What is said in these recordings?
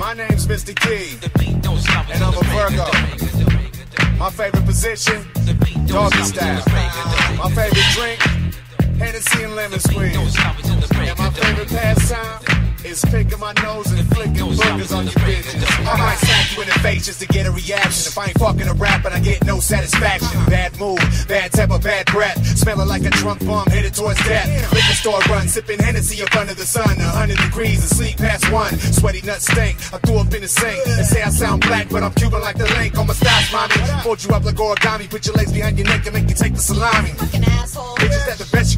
My name's Mr. Key, and I'm a Virgo. My favorite position, doggy style. My favorite drink, Hennessy and lemon squeeze. My nose and flicking boogers on your bitches. I might smack you in the face just to get a reaction. If I ain't fucking a rap and I get no satisfaction. Bad mood, bad temper, bad breath. Smelling like a drunk bum headed towards death. Liquor store run, sipping Hennessy up under the sun. A hundred degrees and sleep past one. Sweaty nuts stink. I threw up in the sink. They say I sound black, but I'm Cuban like the link on my stash, mommy. Fold you up like origami. Put your legs behind your neck and make you take the salami. Fucking asshole. Bitches,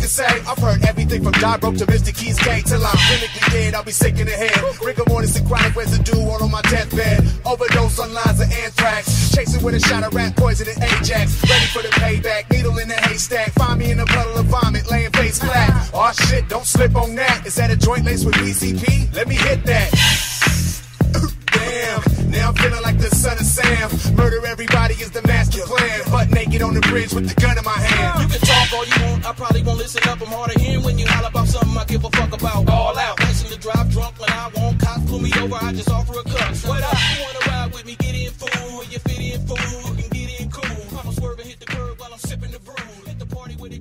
can say. I've heard everything from Die Rope to Mr. Keys K till I'm clinically dead. I'll be sick in the head. Rigor mortis and chronic residue all on my deathbed. Overdose on lines of anthrax. Chasing with a shot of rat poison and Ajax. Ready for the payback. Needle in the haystack. Find me in a puddle of vomit, laying face flat. Oh shit, don't slip on that. Is that a joint lace with PCP? Let me hit that. I'm feeling like the son of Sam. Murder everybody is the master plan. Butt naked on the bridge with the gun in my hand. You can talk all you want, I probably won't listen up. I'm hard to hear when you holler about something I give a fuck about. All out, racing to drive drunk when I want. Cops pull me over, I just offer a cup. What up? You wanna ride with me? Get in food. When you fit in food, You can get in cool. I'm swerving, hit the curb while I'm sipping the brew. Hit the party with it,